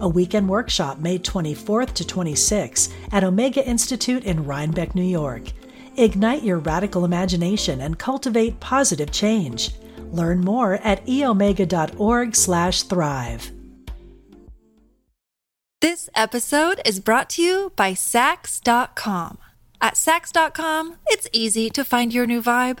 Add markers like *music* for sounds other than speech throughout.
a weekend workshop May 24th to 26th at Omega Institute in Rhinebeck, New York. Ignite your radical imagination and cultivate positive change. Learn more at eomega.org/thrive. This episode is brought to you by Saks.com. At Saks.com, it's easy to find your new vibe.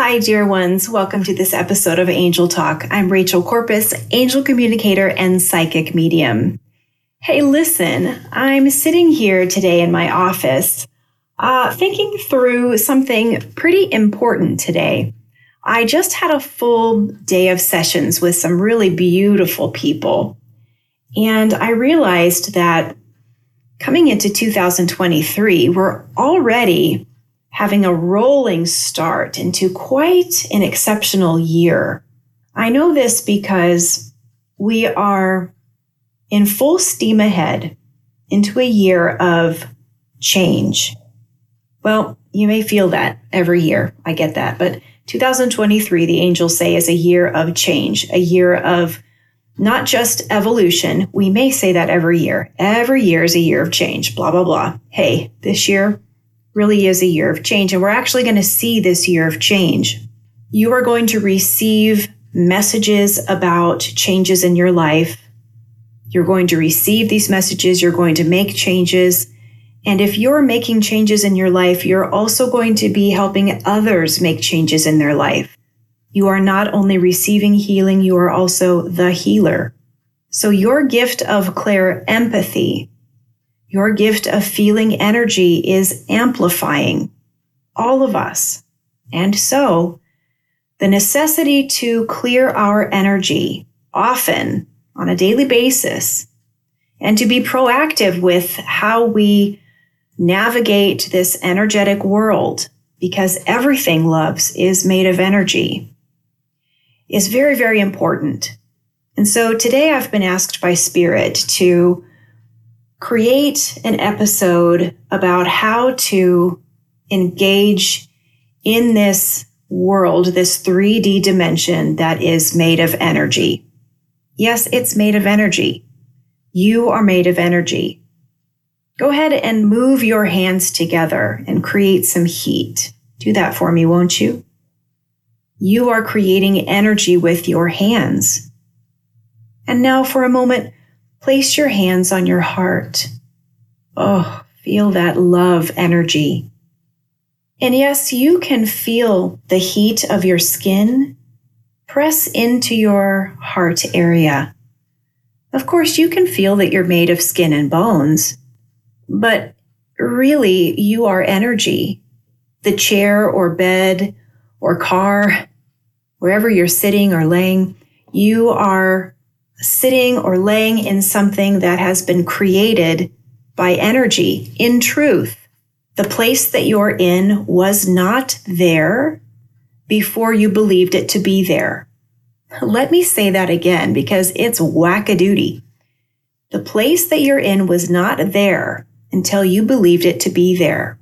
Hi, dear ones. Welcome to this episode of Angel Talk. I'm Rachel Corpus, angel communicator and psychic medium. Hey, listen, I'm sitting here today in my office uh, thinking through something pretty important today. I just had a full day of sessions with some really beautiful people. And I realized that coming into 2023, we're already having a rolling start into quite an exceptional year. I know this because we are in full steam ahead into a year of change. Well, you may feel that every year. I get that. But 2023, the angels say, is a year of change, a year of not just evolution. We may say that every year. Every year is a year of change, blah, blah, blah. Hey, this year, really is a year of change. And we're actually going to see this year of change. You are going to receive messages about changes in your life. You're going to receive these messages. You're going to make changes. And if you're making changes in your life, you're also going to be helping others make changes in their life. You are not only receiving healing, you are also the healer. So your gift of clair empathy your gift of feeling energy is amplifying all of us. And so the necessity to clear our energy often on a daily basis and to be proactive with how we navigate this energetic world because everything loves is made of energy is very, very important. And so today I've been asked by Spirit to create an episode about how to engage in this world, this 3D dimension that is made of energy. Yes, it's made of energy. You are made of energy. Go ahead and move your hands together and create some heat. Do that for me, won't you? You are creating energy with your hands. And now for a moment, Place your hands on your heart. Oh, feel that love energy. And yes, you can feel the heat of your skin. Press into your heart area. Of course, you can feel that you're made of skin and bones, but really, you are energy. The chair or bed or car, wherever you're sitting or laying, you are sitting or laying in something that has been created by energy. In truth, the place that you're in was not there before you believed it to be there. Let me say that again because it's wackadoodie. The place that you're in was not there until you believed it to be there.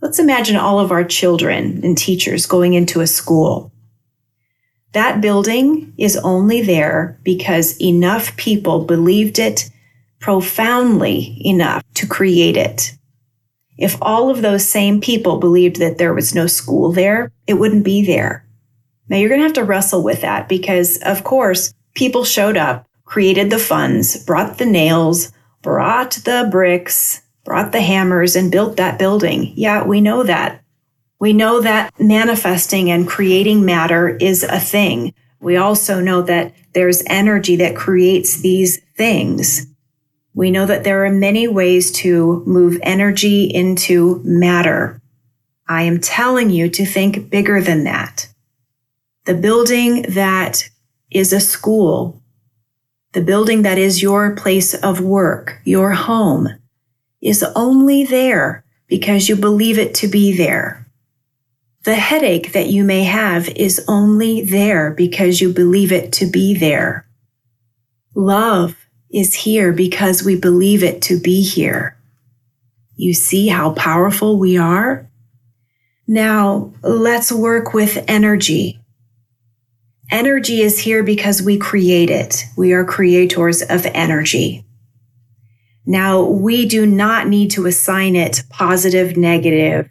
Let's imagine all of our children and teachers going into a school. That building is only there because enough people believed it profoundly enough to create it. If all of those same people believed that there was no school there, it wouldn't be there. Now you're going to have to wrestle with that because, of course, people showed up, created the funds, brought the nails, brought the bricks, brought the hammers, and built that building. Yeah, we know that. We know that manifesting and creating matter is a thing. We also know that there's energy that creates these things. We know that there are many ways to move energy into matter. I am telling you to think bigger than that. The building that is a school, the building that is your place of work, your home, is only there because you believe it to be there. The headache that you may have is only there because you believe it to be there. Love is here because we believe it to be here. You see how powerful we are? Now let's work with energy. Energy is here because we create it. We are creators of energy. Now, we do not need to assign it positive, negative,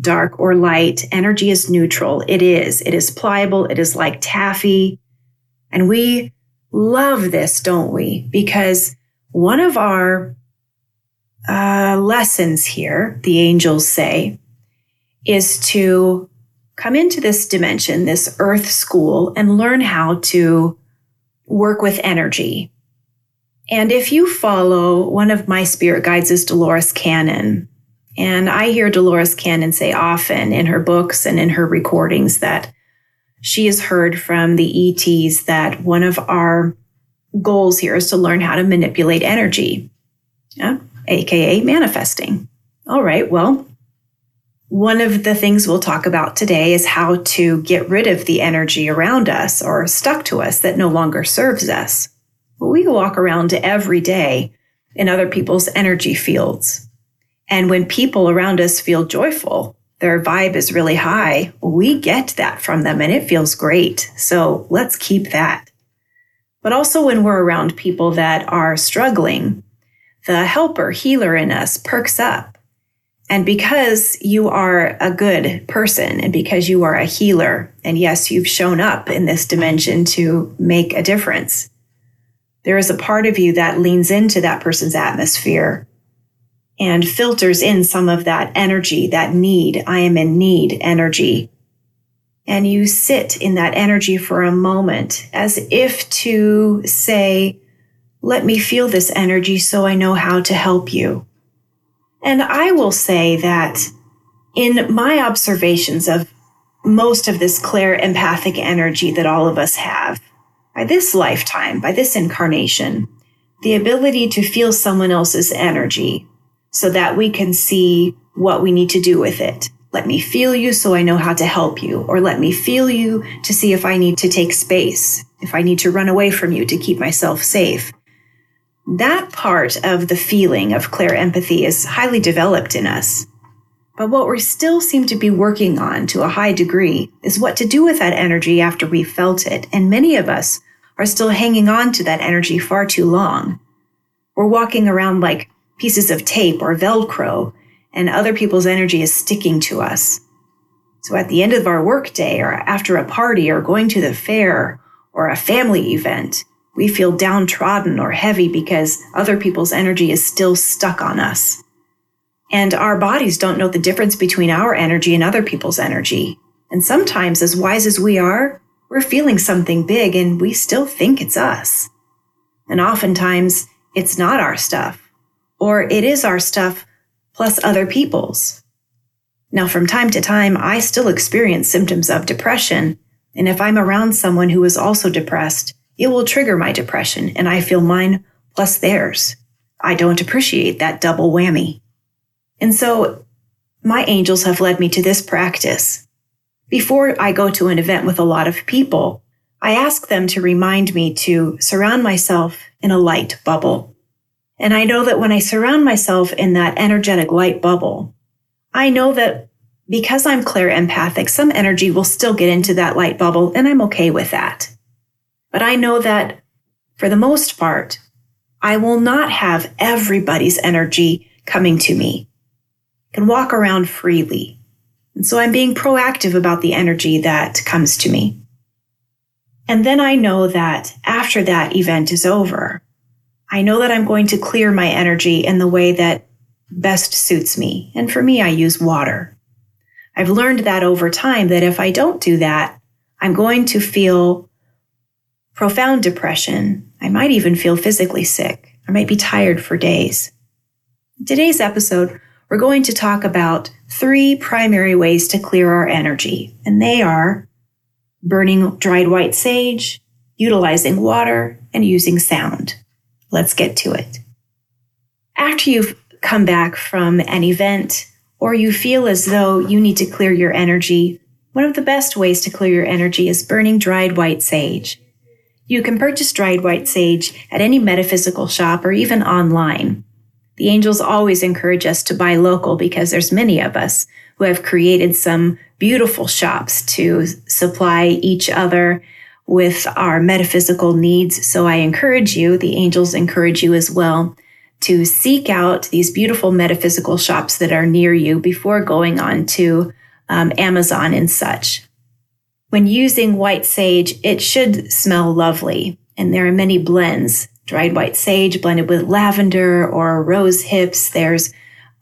dark, or light. Energy is neutral. It is. It is pliable. It is like taffy. And we love this, don't we? Because one of our uh, lessons here, the angels say, is to come into this dimension, this earth school, and learn how to work with energy. And if you follow one of my spirit guides is Dolores Cannon. And I hear Dolores Cannon say often in her books and in her recordings that she has heard from the ETs that one of our goals here is to learn how to manipulate energy, yeah, aka manifesting. All right, well, one of the things we'll talk about today is how to get rid of the energy around us or stuck to us that no longer serves us. We walk around every day in other people's energy fields. And when people around us feel joyful, their vibe is really high, we get that from them and it feels great. So let's keep that. But also when we're around people that are struggling, the helper, healer in us perks up and because you are a good person and because you are a healer, and yes, you've shown up in this dimension to make a difference, there is a part of you that leans into that person's atmosphere and filters in some of that energy, that need, I am in need energy. And you sit in that energy for a moment as if to say, let me feel this energy so I know how to help you. And I will say that in my observations of most of this clair empathic energy that all of us have, by this lifetime, by this incarnation, the ability to feel someone else's energy so that we can see what we need to do with it. Let me feel you so I know how to help you, or let me feel you to see if I need to take space, if I need to run away from you to keep myself safe. That part of the feeling of clair empathy is highly developed in us. But what we still seem to be working on to a high degree is what to do with that energy after we've felt it. And many of us are still hanging on to that energy far too long. We're walking around like pieces of tape or Velcro, and other people's energy is sticking to us. So at the end of our workday or after a party or going to the fair or a family event, we feel downtrodden or heavy because other people's energy is still stuck on us. And our bodies don't know the difference between our energy and other people's energy. And sometimes, as wise as we are, we're feeling something big and we still think it's us. And oftentimes, it's not our stuff, or it is our stuff plus other people's. Now, from time to time, I still experience symptoms of depression. And if I'm around someone who is also depressed, it will trigger my depression and I feel mine plus theirs. I don't appreciate that double whammy. And so my angels have led me to this practice. Before I go to an event with a lot of people, I ask them to remind me to surround myself in a light bubble. And I know that when I surround myself in that energetic light bubble, I know that because I'm clair empathic, some energy will still get into that light bubble, and I'm okay with that. But I know that for the most part, I will not have everybody's energy coming to me. I can walk around freely. And so I'm being proactive about the energy that comes to me. And then I know that after that event is over, I know that I'm going to clear my energy in the way that best suits me. And for me, I use water. I've learned that over time that if I don't do that, I'm going to feel profound depression. I might even feel physically sick. I might be tired for days. In today's episode, we're going to talk about three primary ways to clear our energy, and they are burning dried white sage, utilizing water, and using sound. Let's get to it. After you've come back from an event or you feel as though you need to clear your energy, one of the best ways to clear your energy is burning dried white sage. You can purchase dried white sage at any metaphysical shop or even online. The angels always encourage us to buy local because there's many of us who have created some beautiful shops to supply each other with our metaphysical needs. So I encourage you, the angels encourage you as well, to seek out these beautiful metaphysical shops that are near you before going on to um, Amazon and such. When using white sage, it should smell lovely. And there are many blends dried white sage blended with lavender or rose hips. There's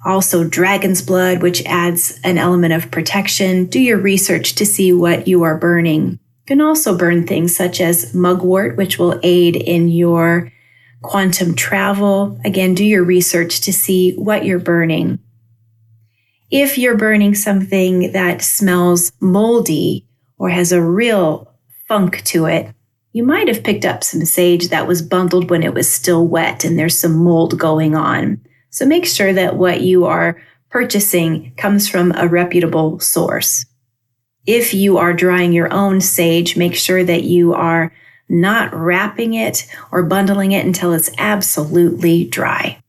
also dragon's blood, which adds an element of protection. Do your research to see what you are burning. Can also burn things such as mugwort, which will aid in your quantum travel. Again, do your research to see what you're burning. If you're burning something that smells moldy or has a real funk to it, you might have picked up some sage that was bundled when it was still wet and there's some mold going on. So make sure that what you are purchasing comes from a reputable source. If you are drying your own sage, make sure that you are not wrapping it or bundling it until it's absolutely dry.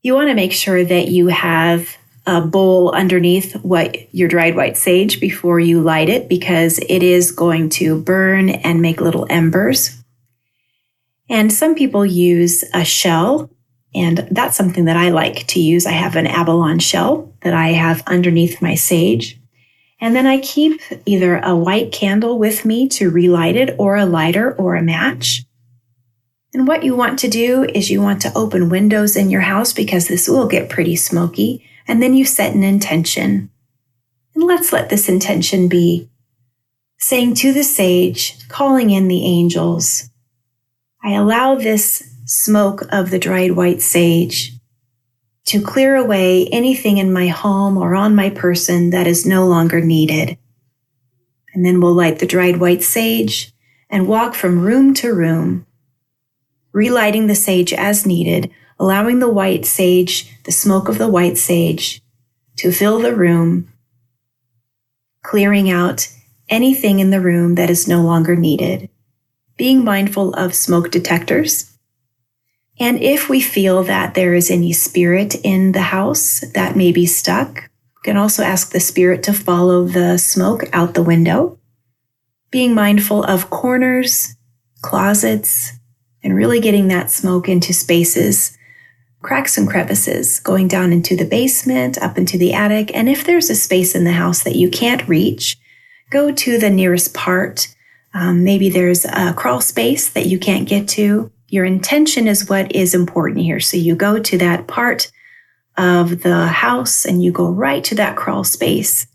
You want to make sure that you have a bowl underneath what your dried white sage before you light it because it is going to burn and make little embers. And some people use a shell, and that's something that I like to use. I have an abalone shell that I have underneath my sage. And then I keep either a white candle with me to relight it or a lighter or a match. And what you want to do is you want to open windows in your house because this will get pretty smoky. And then you set an intention. And let's let this intention be saying to the sage, calling in the angels, I allow this smoke of the dried white sage to clear away anything in my home or on my person that is no longer needed. And then we'll light the dried white sage and walk from room to room, relighting the sage as needed, allowing the white sage, the smoke of the white sage, to fill the room, clearing out anything in the room that is no longer needed. Being mindful of smoke detectors and if we feel that there is any spirit in the house that may be stuck, we can also ask the spirit to follow the smoke out the window. Being mindful of corners, closets, and really getting that smoke into spaces, cracks and crevices, going down into the basement, up into the attic. And if there's a space in the house that you can't reach, go to the nearest part. Um, maybe there's a crawl space that you can't get to your intention is what is important here. So you go to that part of the house and you go right to that crawl space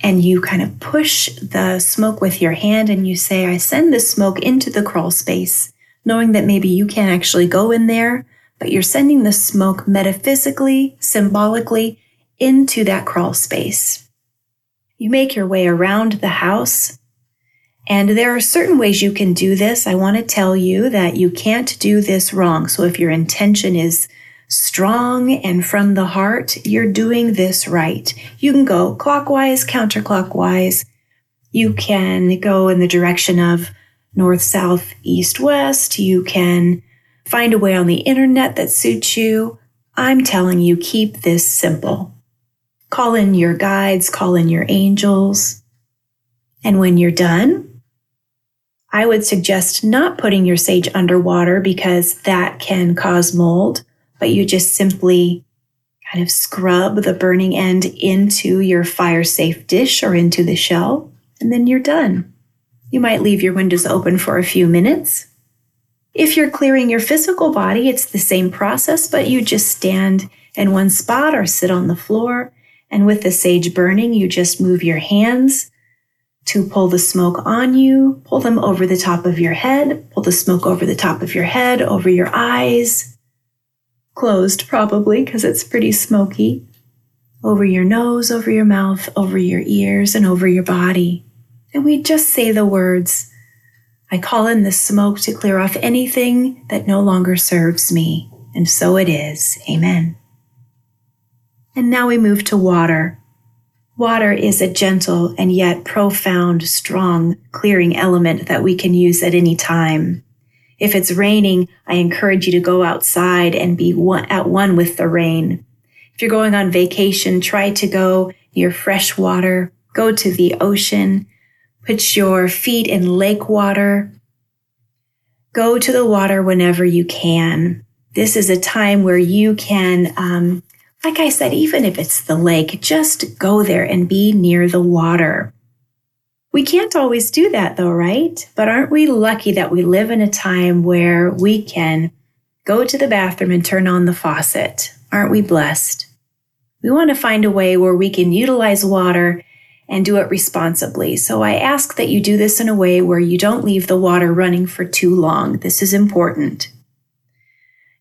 and you kind of push the smoke with your hand and you say, I send this smoke into the crawl space, knowing that maybe you can't actually go in there, but you're sending the smoke metaphysically, symbolically into that crawl space. You make your way around the house and there are certain ways you can do this. I want to tell you that you can't do this wrong. So if your intention is strong and from the heart, you're doing this right. You can go clockwise, counterclockwise. You can go in the direction of north, south, east, west. You can find a way on the internet that suits you. I'm telling you, keep this simple. Call in your guides, call in your angels. And when you're done, I would suggest not putting your sage underwater because that can cause mold, but you just simply kind of scrub the burning end into your fire safe dish or into the shell, and then you're done. You might leave your windows open for a few minutes, If you're clearing your physical body, it's the same process, but you just stand in one spot or sit on the floor. And with the sage burning, you just move your hands to pull the smoke on you, pull them over the top of your head, pull the smoke over the top of your head, over your eyes, closed probably because it's pretty smoky, over your nose, over your mouth, over your ears, and over your body. And we just say the words, I call in the smoke to clear off anything that no longer serves me. And so it is. Amen. And now we move to water. Water is a gentle and yet profound, strong, clearing element that we can use at any time. If it's raining, I encourage you to go outside and be one, at one with the rain. If you're going on vacation, try to go near fresh water, go to the ocean, put your feet in lake water. Go to the water whenever you can. This is a time where you can, um, like I said, even if it's the lake, just go there and be near the water. We can't always do that though, right? But aren't we lucky that we live in a time where we can go to the bathroom and turn on the faucet? Aren't we blessed? We want to find a way where we can utilize water and do it responsibly. So I ask that you do this in a way where you don't leave the water running for too long. This is important.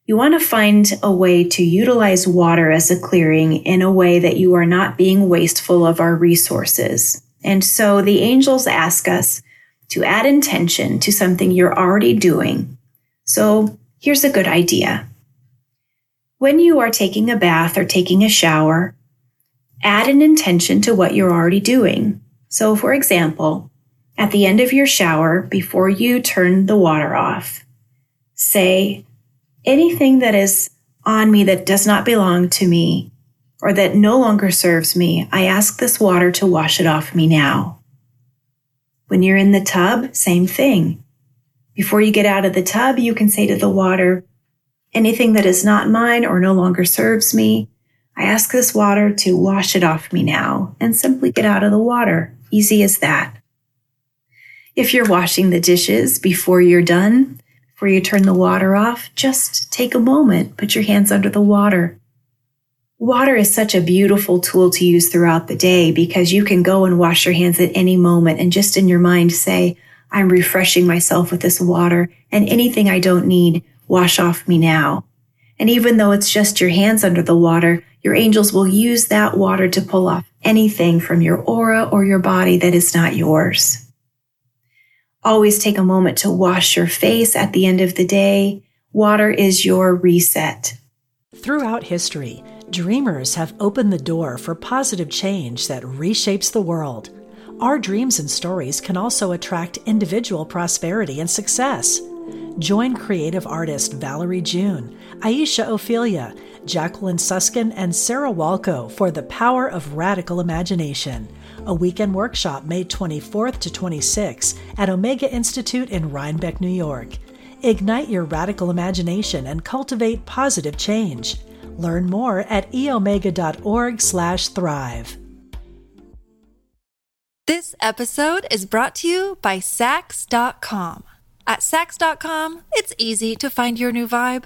You want to find a way to utilize water as a clearing in a way that you are not being wasteful of our resources. And so the angels ask us to add intention to something you're already doing. So here's a good idea. When you are taking a bath or taking a shower, add an intention to what you're already doing. So, for example, at the end of your shower, before you turn the water off, say, anything that is on me that does not belong to me or that no longer serves me, I ask this water to wash it off me now. When you're in the tub, same thing. Before you get out of the tub, you can say to the water, anything that is not mine or no longer serves me, I ask this water to wash it off me now and simply get out of the water. Easy as that. If you're washing the dishes before you're done, before you turn the water off, just take a moment, put your hands under the water. Water is such a beautiful tool to use throughout the day because you can go and wash your hands at any moment and just in your mind say, I'm refreshing myself with this water and anything I don't need, wash off me now. And even though it's just your hands under the water, your angels will use that water to pull off anything from your aura or your body that is not yours. Always take a moment to wash your face at the end of the day. Water is your reset. Throughout history, dreamers have opened the door for positive change that reshapes the world. Our dreams and stories can also attract individual prosperity and success. Join creative artist Valerie June, Aisha Ophelia, Jacqueline Suskin, and Sarah Walco for The Power of Radical Imagination, a weekend workshop May 24th to 26th at Omega Institute in Rhinebeck, New York. Ignite your radical imagination and cultivate positive change. Learn more at eomega.org/thrive. This episode is brought to you by Saks.com. At Saks.com, it's easy to find your new vibe.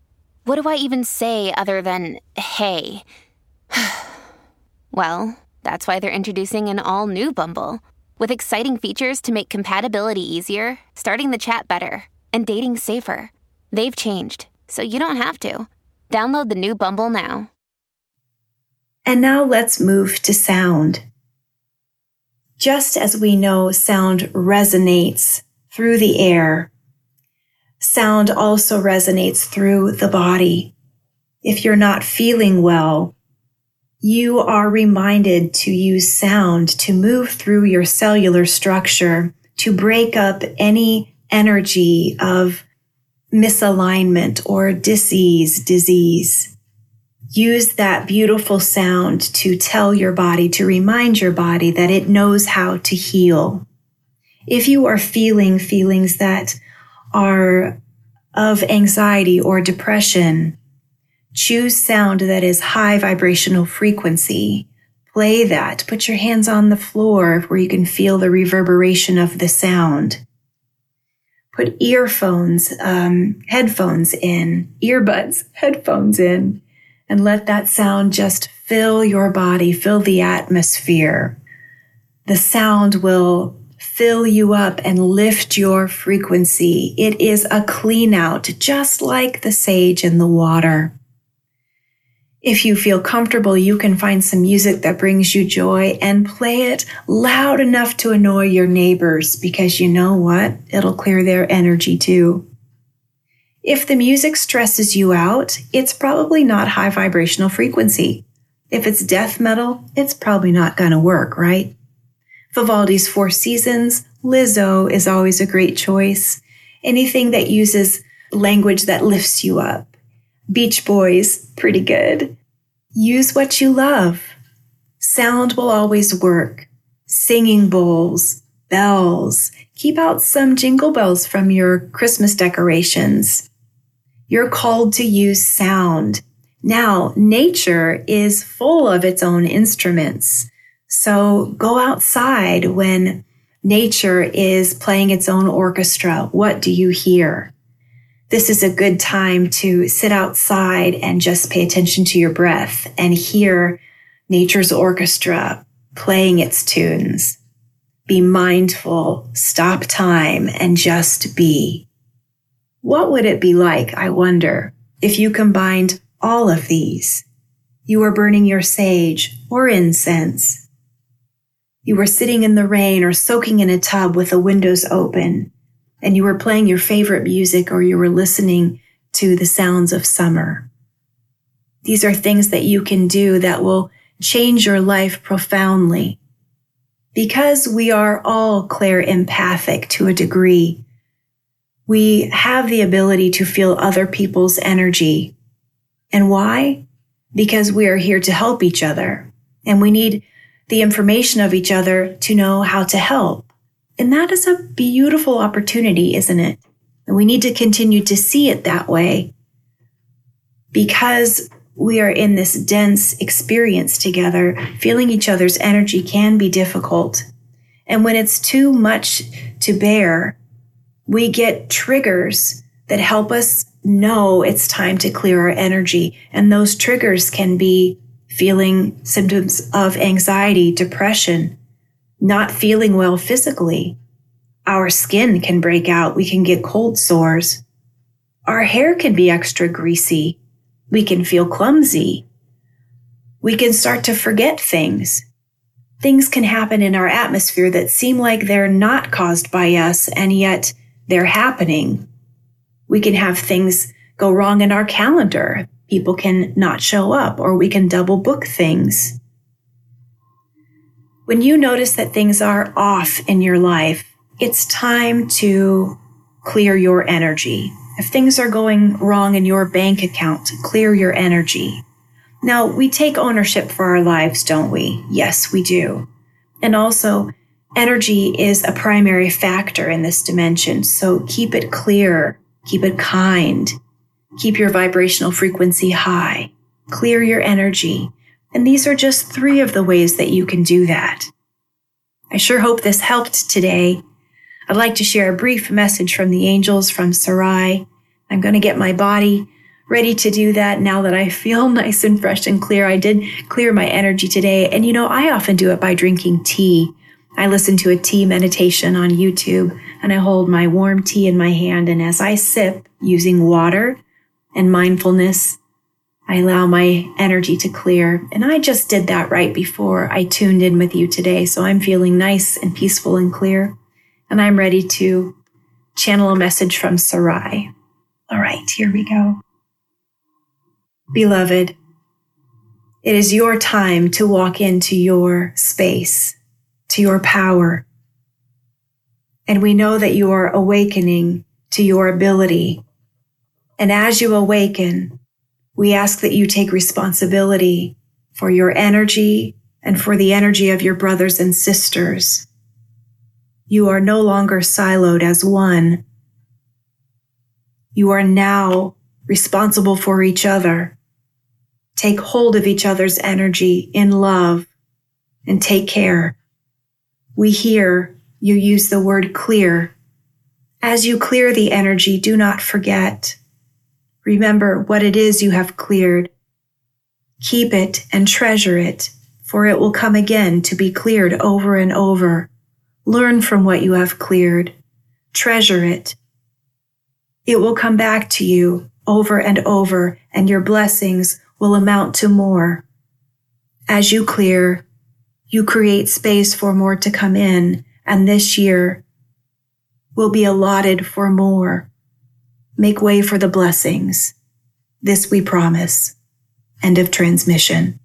what do I even say other than hey? *sighs* well, that's why they're introducing an all new Bumble with exciting features to make compatibility easier, starting the chat better, and dating safer. They've changed, so you don't have to. Download the new Bumble now. And now let's move to sound. Just as we know sound resonates through the air, sound also resonates through the body. If you're not feeling well, you are reminded to use sound to move through your cellular structure to break up any energy of misalignment or disease, disease. Use that beautiful sound to tell your body, to remind your body that it knows how to heal. If you are feeling feelings that are of anxiety or depression, choose sound that is high vibrational frequency. Play that. Put your hands on the floor where you can feel the reverberation of the sound put earphones, um, headphones in, earbuds, *laughs* headphones in, and let that sound just fill your body, fill the atmosphere. The sound will fill you up and lift your frequency. It is a clean out, just like the sage in the water. If you feel comfortable, you can find some music that brings you joy and play it loud enough to annoy your neighbors because you know what? It'll clear their energy too. If the music stresses you out, it's probably not high vibrational frequency. If it's death metal, it's probably not going to work, right? Vivaldi's Four Seasons, Lizzo is always a great choice. Anything that uses language that lifts you up. Beach Boys, pretty good. Use what you love. Sound will always work. Singing bowls, bells. Keep out some jingle bells from your Christmas decorations. You're called to use sound. Now, nature is full of its own instruments. So go outside when nature is playing its own orchestra. What do you hear? this is a good time to sit outside and just pay attention to your breath and hear nature's orchestra playing its tunes. Be mindful, stop time, and just be. What would it be like, I wonder, if you combined all of these? You were burning your sage or incense. You were sitting in the rain or soaking in a tub with the windows open and you were playing your favorite music or you were listening to the sounds of summer. These are things that you can do that will change your life profoundly. Because we are all clair empathic to a degree, we have the ability to feel other people's energy. And why? Because we are here to help each other and we need the information of each other to know how to help. And that is a beautiful opportunity, isn't it? And we need to continue to see it that way because we are in this dense experience together. Feeling each other's energy can be difficult. And when it's too much to bear, we get triggers that help us know it's time to clear our energy. And those triggers can be feeling symptoms of anxiety, depression, not feeling well physically. Our skin can break out. We can get cold sores. Our hair can be extra greasy. We can feel clumsy. We can start to forget things. Things can happen in our atmosphere that seem like they're not caused by us, and yet they're happening. We can have things go wrong in our calendar. People can not show up, or we can double book things. When you notice that things are off in your life, it's time to clear your energy. If things are going wrong in your bank account, clear your energy. Now, we take ownership for our lives, don't we? Yes, we do. And also, energy is a primary factor in this dimension. So keep it clear, keep it kind, keep your vibrational frequency high, clear your energy, and these are just three of the ways that you can do that. I sure hope this helped today. I'd like to share a brief message from the angels from Sarai. I'm going to get my body ready to do that now that I feel *laughs* nice and fresh and clear. I did clear my energy today. And you know, I often do it by drinking tea. I listen to a tea meditation on YouTube and I hold my warm tea in my hand. And as I sip using water and mindfulness, I allow my energy to clear. And I just did that right before I tuned in with you today. So I'm feeling nice and peaceful and clear. And I'm ready to channel a message from Sarai. All right, here we go. Beloved, it is your time to walk into your space, to your power. And we know that you are awakening to your ability And as you awaken, we ask that you take responsibility for your energy and for the energy of your brothers and sisters. You are no longer siloed as one. You are now responsible for each other. Take hold of each other's energy in love and take care. We hear you use the word clear. As you clear the energy, do not forget. Remember what it is you have cleared. Keep it and treasure it, for it will come again to be cleared over and over. Learn from what you have cleared. Treasure it. It will come back to you over and over, and your blessings will amount to more. As you clear, you create space for more to come in, and this year will be allotted for more. Make way for the blessings. This we promise. End of transmission.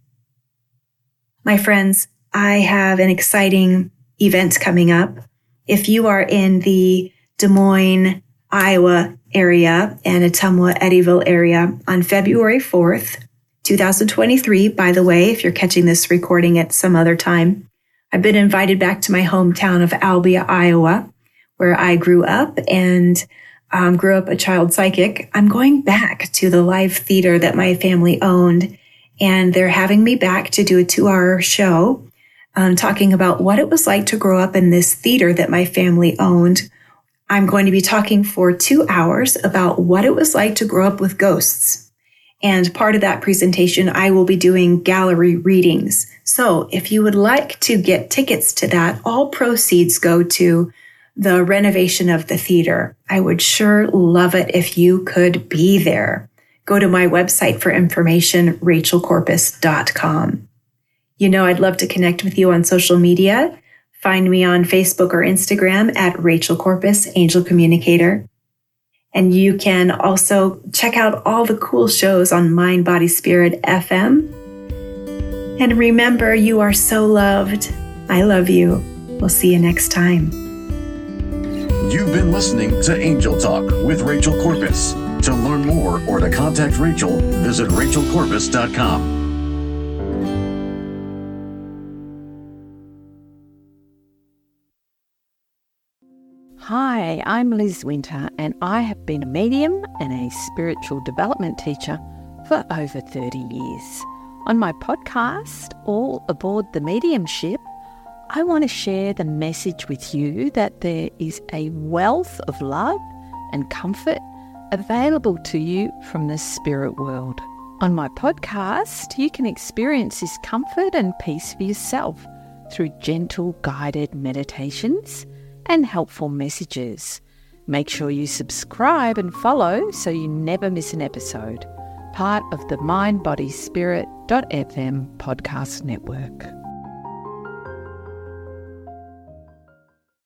My friends, I have an exciting event coming up. If you are in the Des Moines, Iowa area and Ottumwa, Eddyville area on February 4th, 2023. By the way, if you're catching this recording at some other time, I've been invited back to my hometown of Albia, Iowa, where I grew up and um, grew up a child psychic. I'm going back to the live theater that my family owned, and they're having me back to do a two hour show um, talking about what it was like to grow up in this theater that my family owned I'm going to be talking for two hours about what it was like to grow up with ghosts. And part of that presentation, I will be doing gallery readings. So if you would like to get tickets to that, all proceeds go to the renovation of the theater. I would sure love it if you could be there. Go to my website for information, rachelcorpus.com. You know, I'd love to connect with you on social media. Find me on Facebook or Instagram at Rachel Corpus, Angel Communicator. And you can also check out all the cool shows on Mind, Body, Spirit FM. And remember, you are so loved. I love you. We'll see you next time. You've been listening to Angel Talk with Rachel Corpus. To learn more or to contact Rachel, visit rachelcorpus.com. Hi, I'm Liz Winter, and I have been a medium and a spiritual development teacher for over 30 years. On my podcast, All Aboard the Mediumship, I want to share the message with you that there is a wealth of love and comfort available to you from the spirit world. On my podcast, you can experience this comfort and peace for yourself through gentle guided meditations and helpful messages. Make sure you subscribe and follow so you never miss an episode. Part of the Mind Body Spirit.fm podcast network.